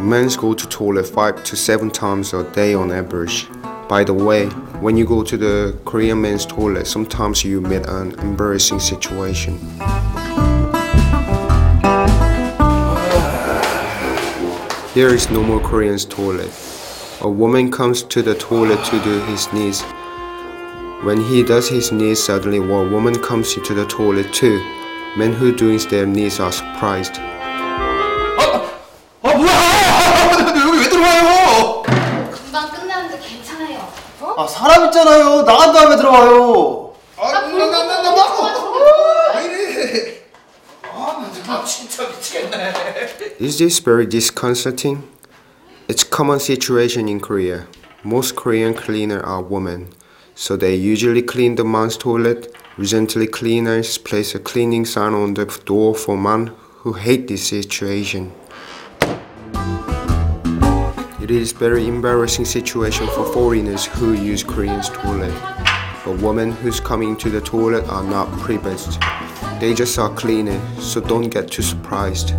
Men go to toilet 5 to 7 times a day on average. By the way, when you go to the Korean men's toilet, sometimes you meet an embarrassing situation. Here is normal Korean's toilet. A woman comes to the toilet to do his knees. When he does his knees, suddenly one woman comes into the toilet too. Men who doing their knees are surprised. 아요. 어? 아 사람 있잖아요. 나간 다음에 들어와요. 나 그런 거 나나나나 좋아하시는 왜 이래? 아, 나 진짜 미치겠네. Is this very disconcerting? It's common situation in Korea. Most Korean cleaner are women, so they usually clean the man's toilet. Recently, cleaners place a cleaning sign on the door for men who hate this situation. It is very embarrassing situation for foreigners who use Korean's toilet. But women who's coming to the toilet are not privileged. They just are cleaner, so don't get too surprised.